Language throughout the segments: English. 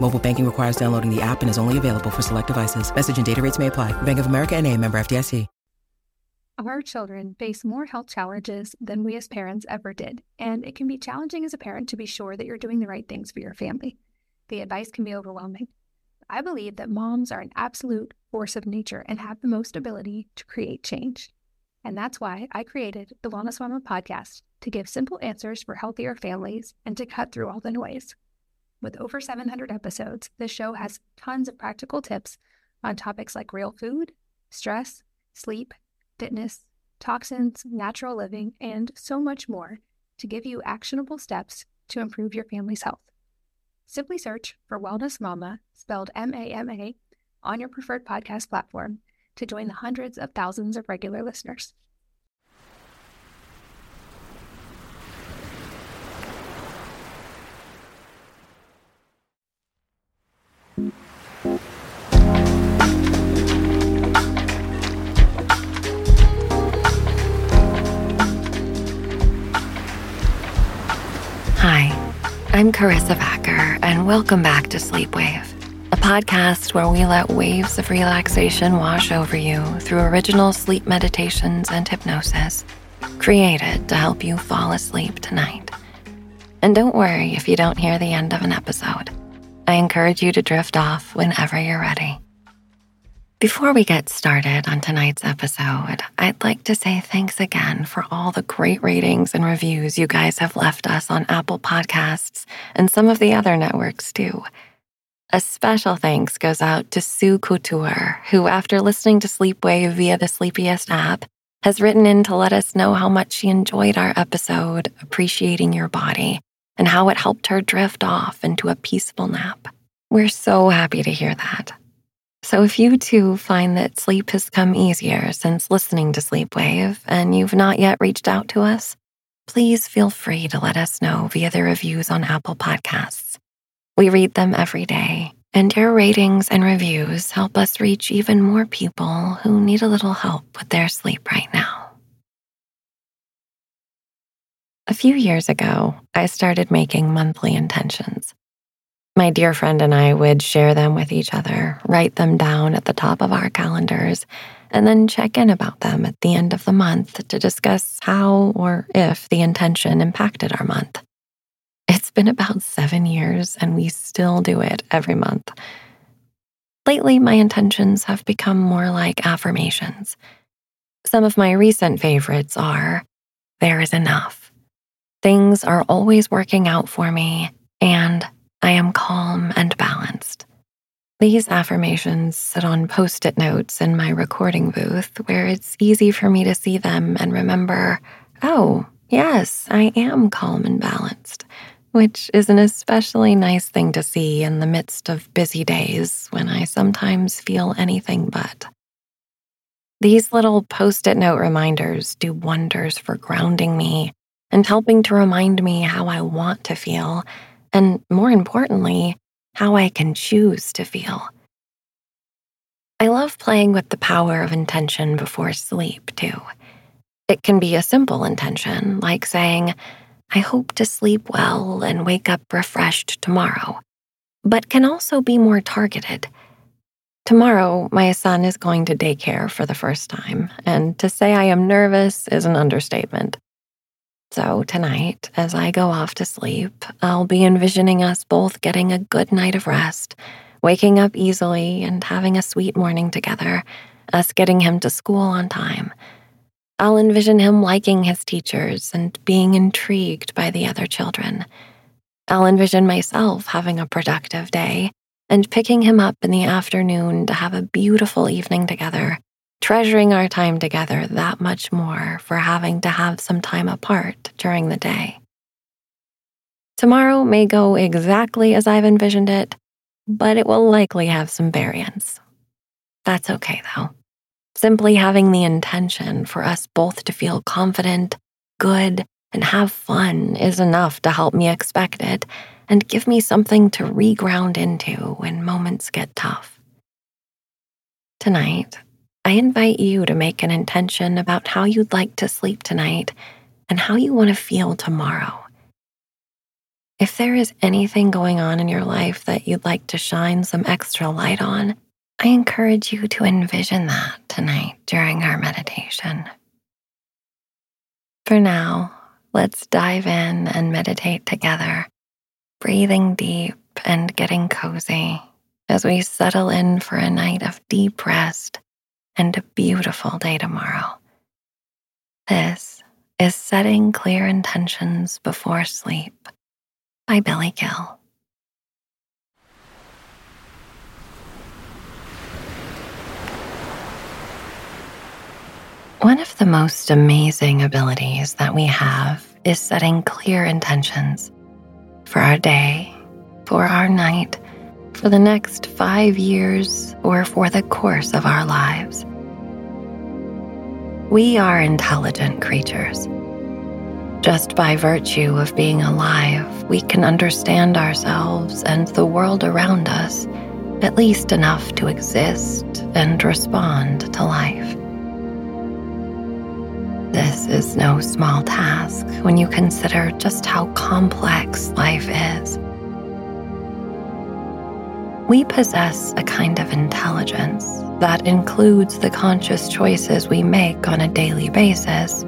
Mobile banking requires downloading the app and is only available for select devices. Message and data rates may apply. Bank of America and a member FDIC. Our children face more health challenges than we as parents ever did, and it can be challenging as a parent to be sure that you're doing the right things for your family. The advice can be overwhelming. I believe that moms are an absolute force of nature and have the most ability to create change. And that's why I created the Wellness Mama podcast to give simple answers for healthier families and to cut through all the noise. With over 700 episodes, the show has tons of practical tips on topics like real food, stress, sleep, fitness, toxins, natural living, and so much more to give you actionable steps to improve your family's health. Simply search for Wellness Mama, spelled M A M A, on your preferred podcast platform to join the hundreds of thousands of regular listeners. I'm Karissa Vacker, and welcome back to Sleepwave, a podcast where we let waves of relaxation wash over you through original sleep meditations and hypnosis, created to help you fall asleep tonight. And don't worry if you don't hear the end of an episode. I encourage you to drift off whenever you're ready. Before we get started on tonight's episode, I'd like to say thanks again for all the great ratings and reviews you guys have left us on Apple Podcasts and some of the other networks too. A special thanks goes out to Sue Couture, who, after listening to Sleepwave via the Sleepiest app, has written in to let us know how much she enjoyed our episode, Appreciating Your Body, and how it helped her drift off into a peaceful nap. We're so happy to hear that. So, if you too find that sleep has come easier since listening to Sleepwave and you've not yet reached out to us, please feel free to let us know via the reviews on Apple Podcasts. We read them every day, and your ratings and reviews help us reach even more people who need a little help with their sleep right now. A few years ago, I started making monthly intentions. My dear friend and I would share them with each other, write them down at the top of our calendars, and then check in about them at the end of the month to discuss how or if the intention impacted our month. It's been about seven years, and we still do it every month. Lately, my intentions have become more like affirmations. Some of my recent favorites are There is enough. Things are always working out for me, and I am calm and balanced. These affirmations sit on post it notes in my recording booth where it's easy for me to see them and remember, oh, yes, I am calm and balanced, which is an especially nice thing to see in the midst of busy days when I sometimes feel anything but. These little post it note reminders do wonders for grounding me and helping to remind me how I want to feel and more importantly, how I can choose to feel. I love playing with the power of intention before sleep, too. It can be a simple intention, like saying, I hope to sleep well and wake up refreshed tomorrow, but can also be more targeted. Tomorrow, my son is going to daycare for the first time, and to say I am nervous is an understatement. So, tonight, as I go off to sleep, I'll be envisioning us both getting a good night of rest, waking up easily, and having a sweet morning together, us getting him to school on time I'll envision him liking his teachers and being intrigued by the other children. I'll envision myself having a productive day and picking him up in the afternoon to have a beautiful evening together, treasuring our time together that much more for having to have some time apart during the day. Tomorrow may go exactly as I've envisioned it, but it will likely have some variance. That's okay, though. Simply having the intention for us both to feel confident, good, and have fun is enough to help me expect it and give me something to reground into when moments get tough. Tonight, I invite you to make an intention about how you'd like to sleep tonight and how you want to feel tomorrow. If there is anything going on in your life that you'd like to shine some extra light on, I encourage you to envision that tonight during our meditation. For now, let's dive in and meditate together, breathing deep and getting cozy as we settle in for a night of deep rest and a beautiful day tomorrow. This is Setting Clear Intentions Before Sleep by Billy Gill. One of the most amazing abilities that we have is setting clear intentions for our day, for our night, for the next five years, or for the course of our lives. We are intelligent creatures. Just by virtue of being alive, we can understand ourselves and the world around us, at least enough to exist and respond to life. This is no small task when you consider just how complex life is. We possess a kind of intelligence that includes the conscious choices we make on a daily basis,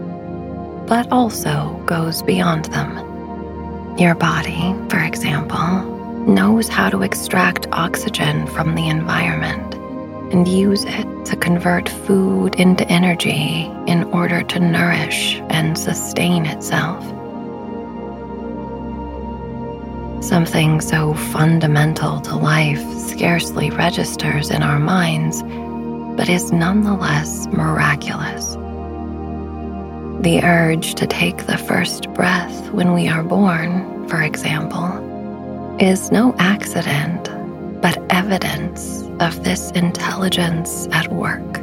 but also goes beyond them. Your body, for example, knows how to extract oxygen from the environment and use it to convert food into energy in order to nourish and sustain itself. Something so fundamental to life scarcely registers in our minds, but is nonetheless miraculous. The urge to take the first breath when we are born, for example, is no accident, but evidence of this intelligence at work.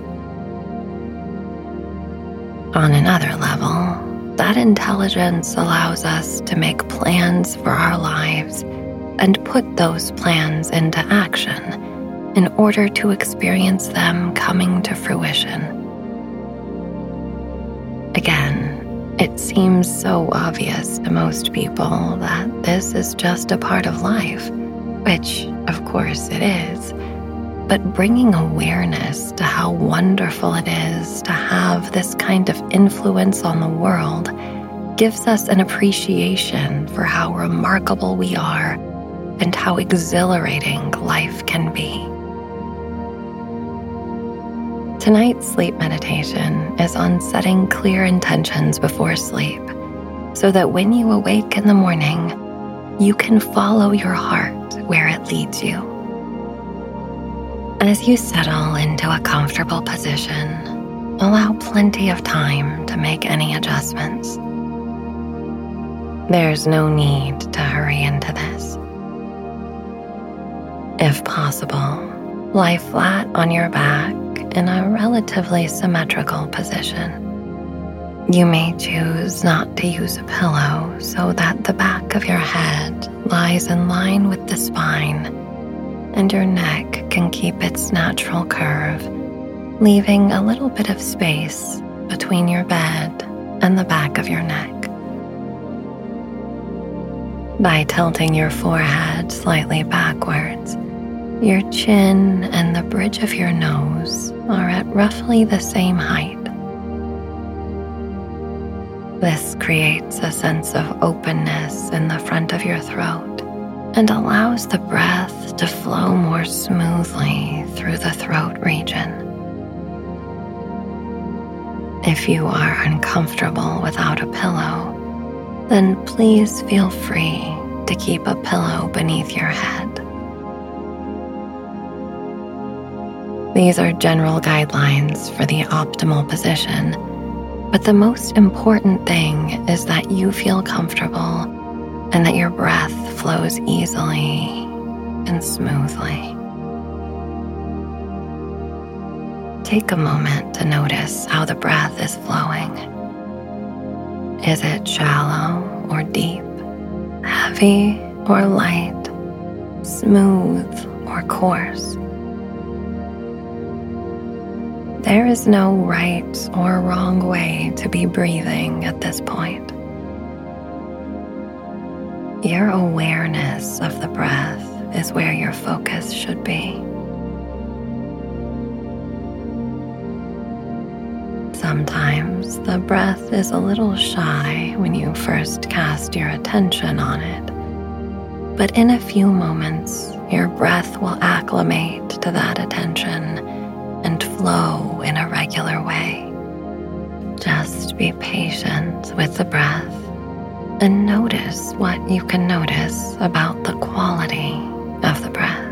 On another level, that intelligence allows us to make plans for our lives and put those plans into action in order to experience them coming to fruition. Again, it seems so obvious to most people that this is just a part of life, which, of course, it is but bringing awareness to how wonderful it is to have this kind of influence on the world gives us an appreciation for how remarkable we are and how exhilarating life can be. Tonight's sleep meditation is on setting clear intentions before sleep so that when you awake in the morning, you can follow your heart where it leads you. As you settle into a comfortable position, allow plenty of time to make any adjustments. There's no need to hurry into this. If possible, lie flat on your back in a relatively symmetrical position. You may choose not to use a pillow so that the back of your head lies in line with the spine and your neck can keep its natural curve, leaving a little bit of space between your bed and the back of your neck. By tilting your forehead slightly backwards, your chin and the bridge of your nose are at roughly the same height. This creates a sense of openness in the front of your throat and allows the breath to flow more smoothly through the throat region. If you are uncomfortable without a pillow, then please feel free to keep a pillow beneath your head. These are general guidelines for the optimal position, but the most important thing is that you feel comfortable and that your breath flows easily and smoothly. Take a moment to notice how the breath is flowing. Is it shallow or deep, heavy or light, smooth or coarse? There is no right or wrong way to be breathing at this point. Your awareness of the breath is where your focus should be. Sometimes the breath is a little shy when you first cast your attention on it, but in a few moments, your breath will acclimate to that attention and flow in a regular way. Just be patient with the breath and notice what you can notice about the quality of the breath.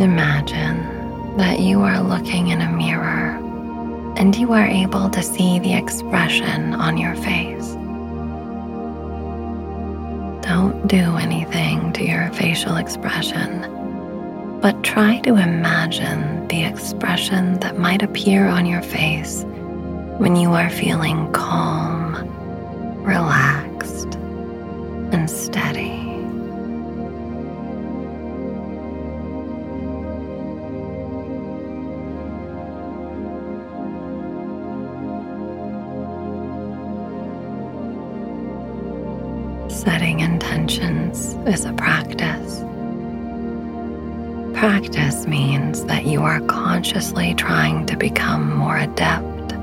Imagine that you are looking in a mirror and you are able to see the expression on your face. Don't do anything to your facial expression, but try to imagine the expression that might appear on your face when you are feeling calm, relaxed, and steady. setting intentions is a practice. Practice means that you are consciously trying to become more adept,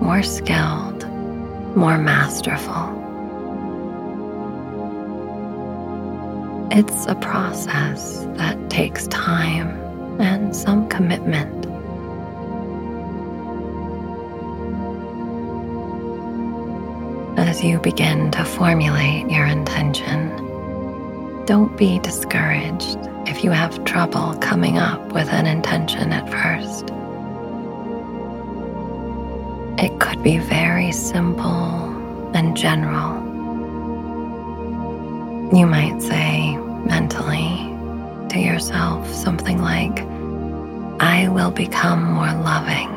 more skilled, more masterful. It's a process that takes time and some commitment. as you begin to formulate your intention. Don't be discouraged if you have trouble coming up with an intention at first. It could be very simple and general. You might say mentally to yourself something like, I will become more loving,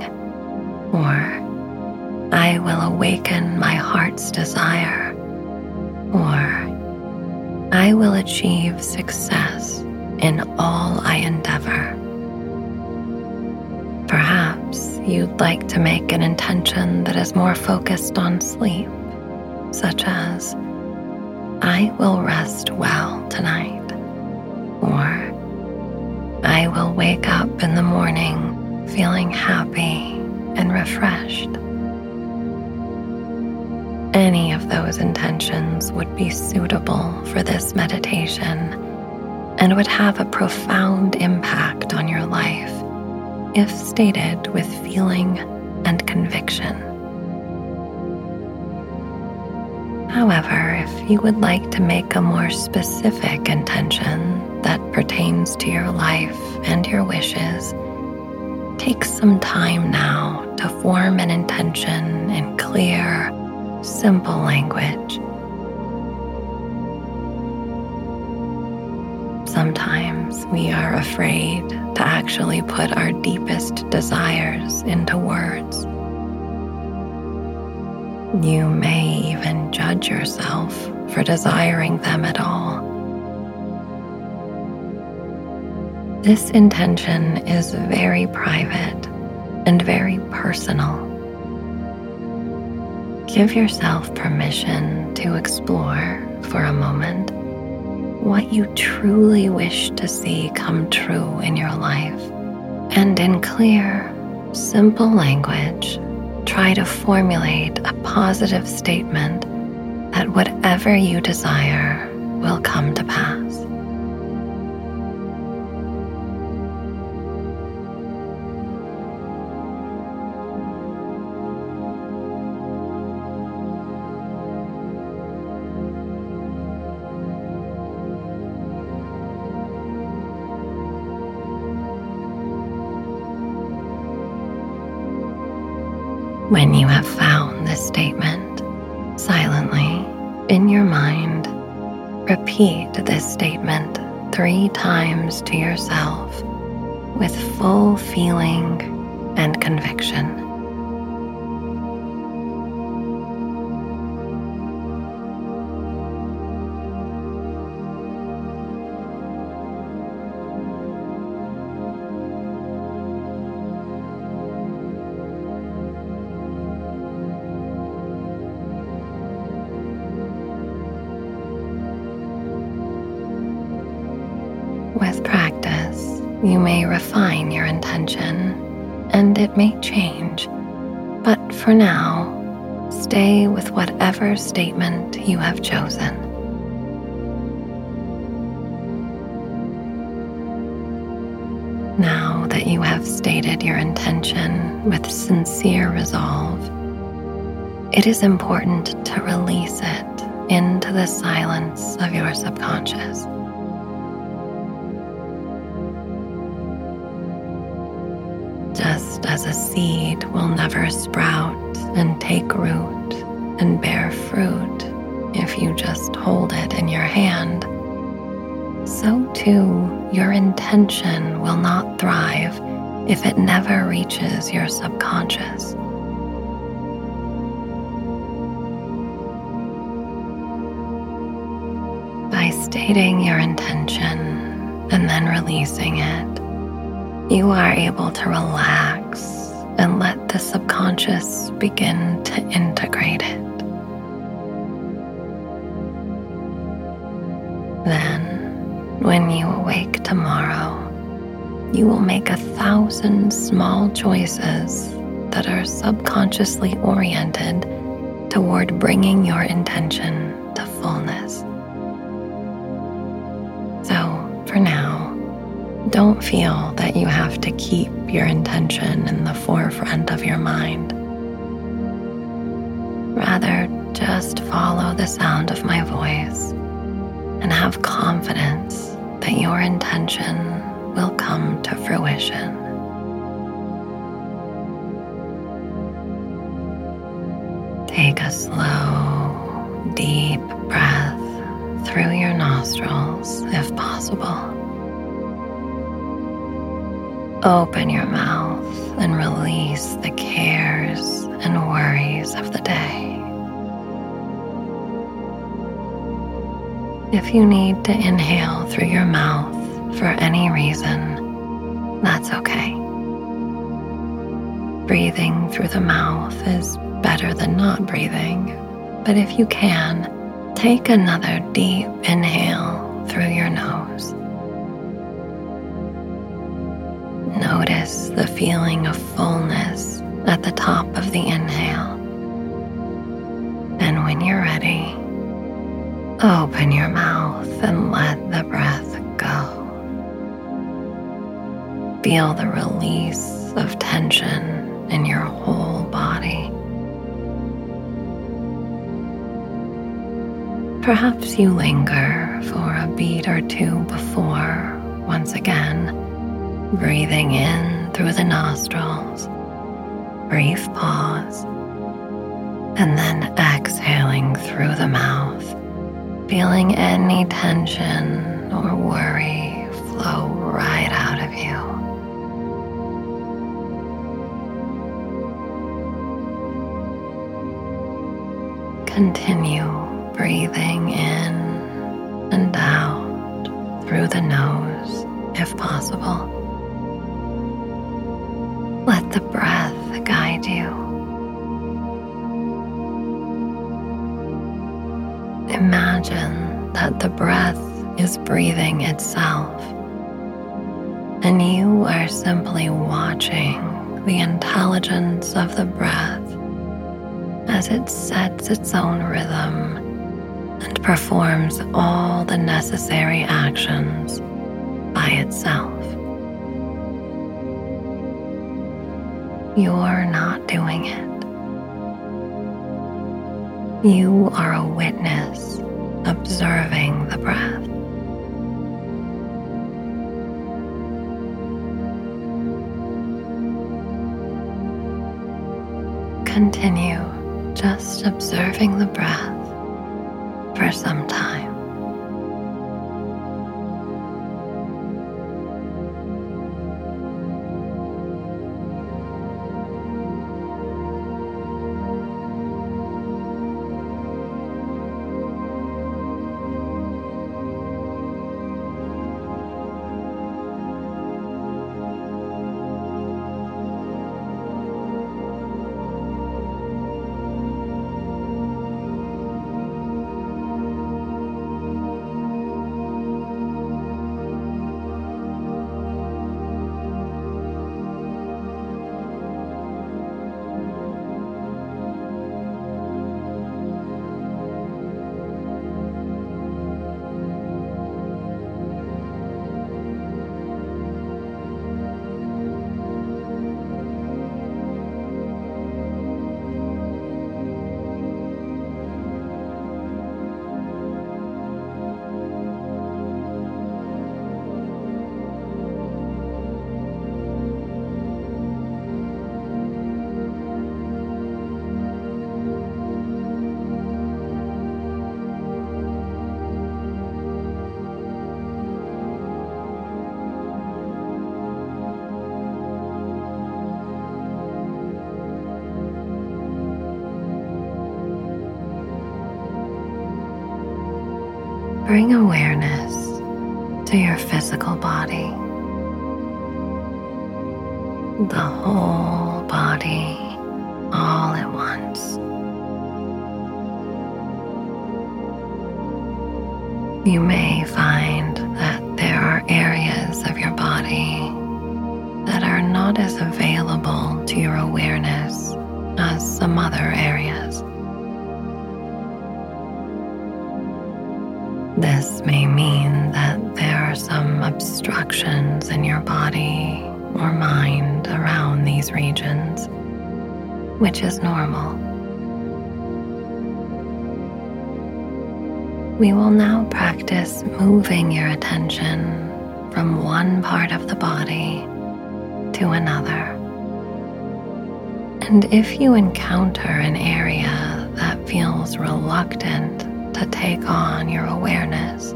or I will awaken my heart's desire, or I will achieve success in all I endeavor. Perhaps you'd like to make an intention that is more focused on sleep, such as, I will rest well tonight, or I will wake up in the morning feeling happy and refreshed. Any of those intentions would be suitable for this meditation and would have a profound impact on your life if stated with feeling and conviction. However, if you would like to make a more specific intention that pertains to your life and your wishes, take some time now to form an intention in clear, simple language. Sometimes we are afraid to actually put our deepest desires into words. You may even judge yourself for desiring them at all. This intention is very private and very personal. Give yourself permission to explore for a moment what you truly wish to see come true in your life. And in clear, simple language, try to formulate a positive statement that whatever you desire will come to pass. When you have found this statement, silently in your mind, repeat this statement three times to yourself with full feeling and conviction. May refine your intention and it may change. But for now, stay with whatever statement you have chosen. Now that you have stated your intention with sincere resolve, it is important to release it into the silence of your subconscious. As a seed will never sprout and take root and bear fruit if you just hold it in your hand, so too your intention will not thrive if it never reaches your subconscious. By stating your intention and then releasing it, you are able to relax and let the subconscious begin to integrate it. Then, when you awake tomorrow, you will make a thousand small choices that are subconsciously oriented toward bringing your intention to fullness. So, for now, don't feel that you have to keep your intention in the forefront of your mind. Rather, just follow the sound of my voice and have confidence that your intention will come to fruition. Take a slow, deep breath through your nostrils if possible. Open your mouth and release the cares and worries of the day. If you need to inhale through your mouth for any reason, that's okay. Breathing through the mouth is better than not breathing, but if you can, take another deep inhale through your nose. Notice the feeling of fullness at the top of the inhale. And when you're ready, open your mouth and let the breath go. Feel the release of tension in your whole body. Perhaps you linger for a beat or two before, once again, breathing in through the nostrils, brief pause, and then exhaling through the mouth, feeling any tension or worry flow right out of you. Continue breathing in and out through the nose if possible. The breath guide you. Imagine that the breath is breathing itself, and you are simply watching the intelligence of the breath as it sets its own rhythm and performs all the necessary actions by itself. You're not doing it. You are a witness observing the breath. Continue just observing the breath for some time. Awareness to your physical body, the whole body, all at once. You may find that there are areas of your body that are not as available to your awareness as some other areas. Which is normal. We will now practice moving your attention from one part of the body to another. And if you encounter an area that feels reluctant to take on your awareness.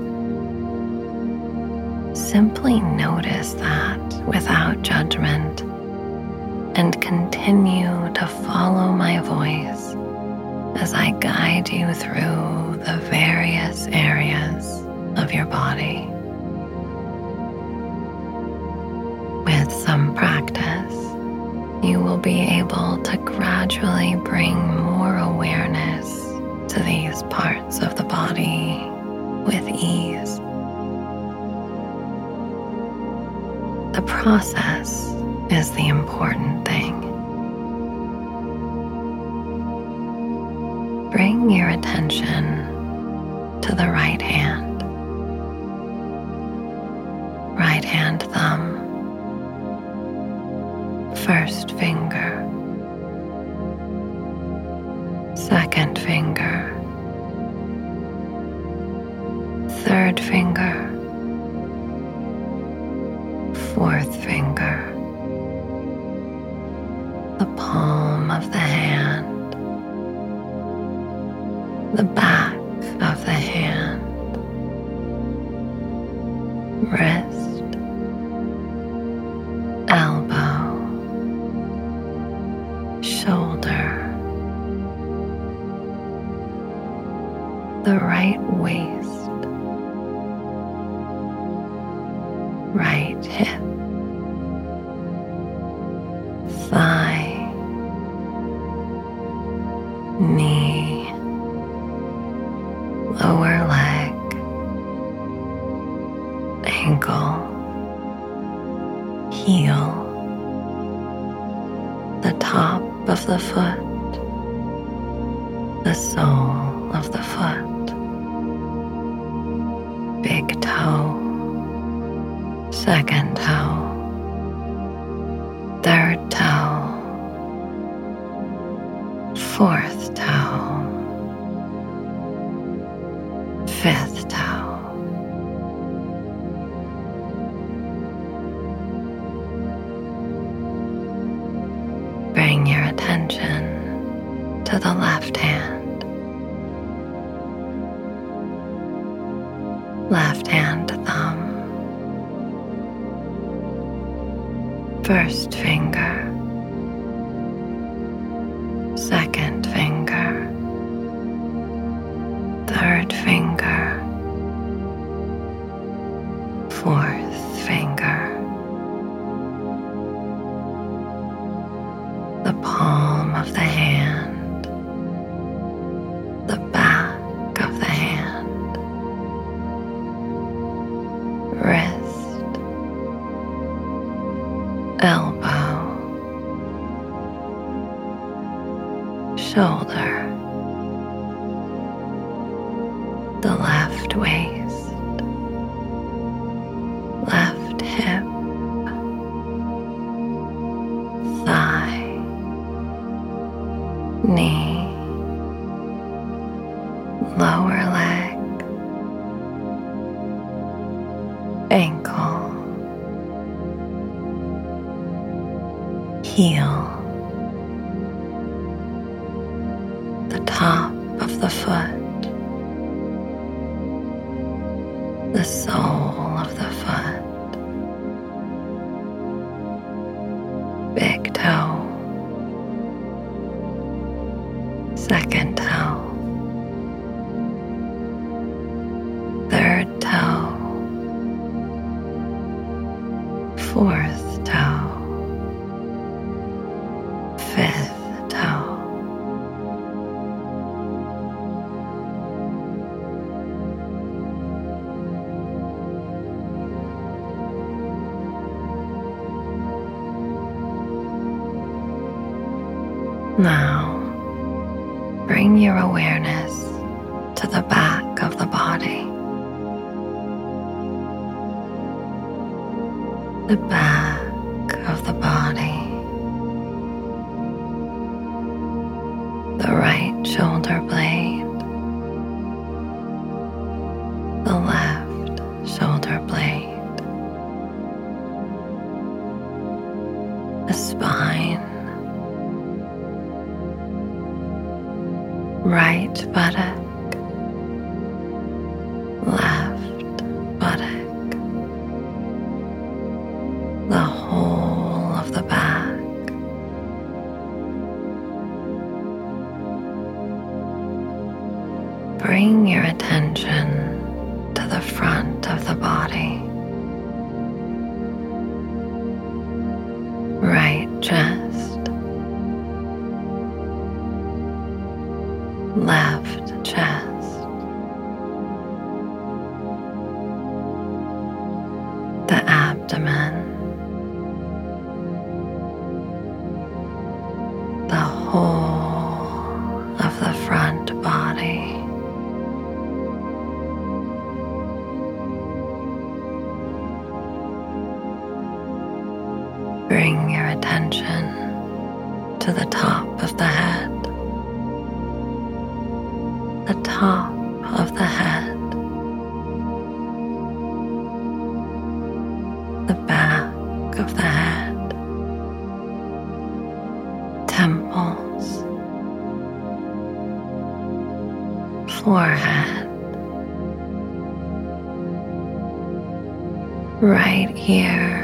Simply notice that without judgment and continue to follow my voice as I guide you through the various areas of your body. With some practice, you will be able to gradually bring more awareness to these parts of the body with ease. The process is the important thing. Bring your attention to the right hand, right hand thumb, first finger, second finger, third finger, the palm of the hand, the back attention to the left hand, left hand thumb, first finger. heel, the top of the foot. right buttock. Uh, the back of the head, temples, forehead, right here.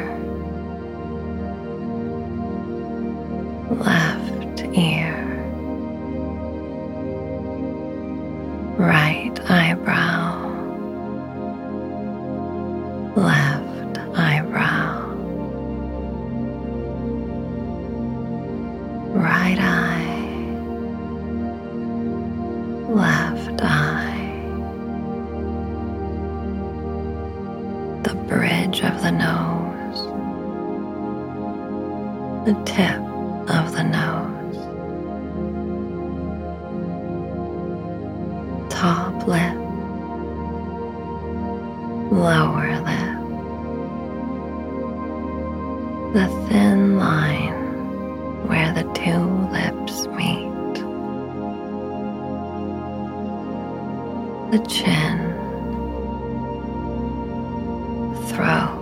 Throat,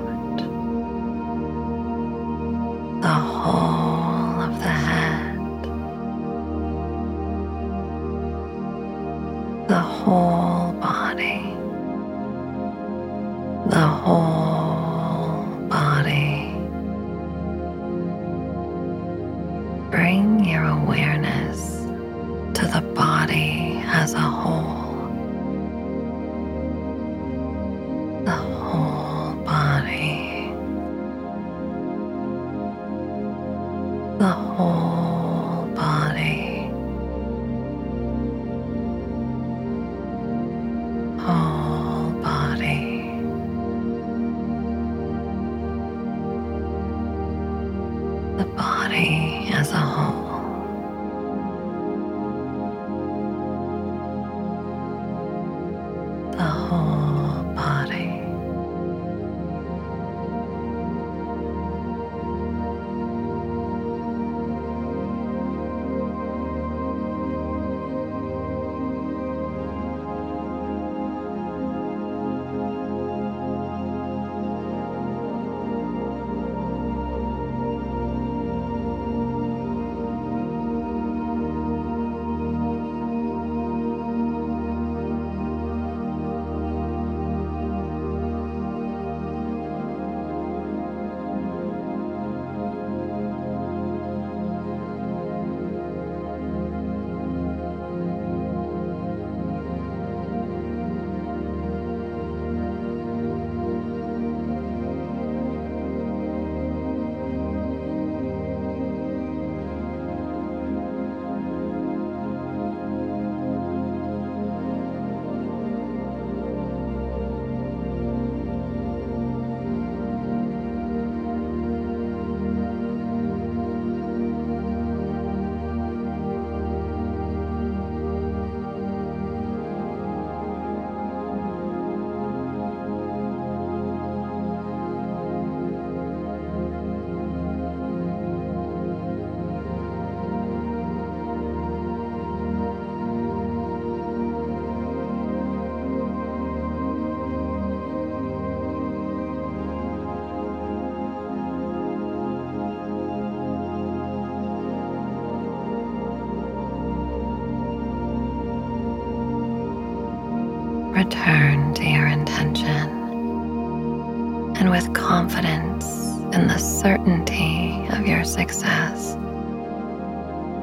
with confidence in the certainty of your success,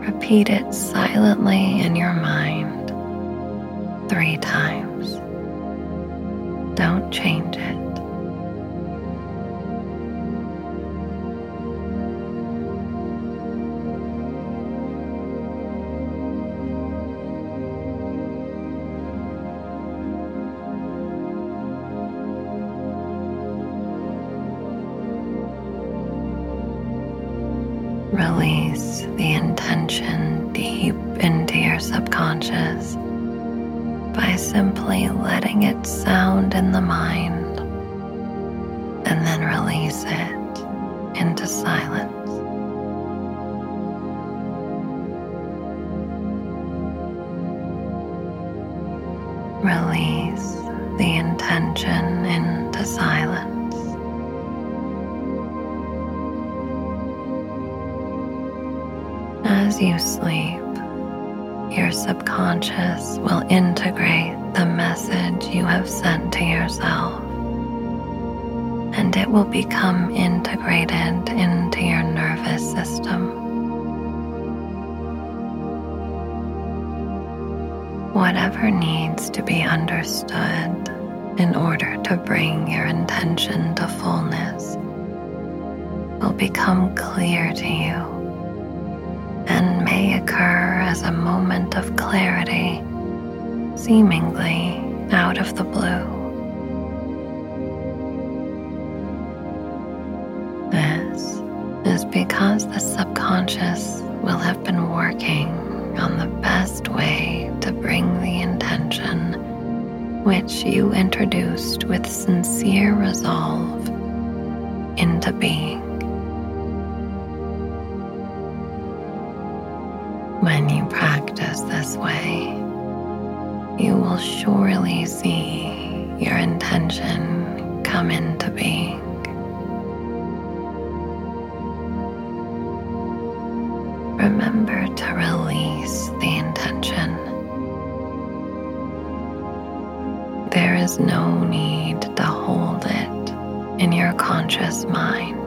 repeat it silently in your mind three times. Release the intention into silence. As you sleep, your subconscious will integrate the message you have sent to yourself, and it will become integrated into your nervous system. whatever needs to be understood in order to bring your intention to fullness will become clear to you and may occur as a moment of clarity, seemingly out of the blue. This is because the subconscious will have which you introduced with sincere resolve into being. When you practice this way, you will surely see your intention come into being. No need to hold it in your conscious mind.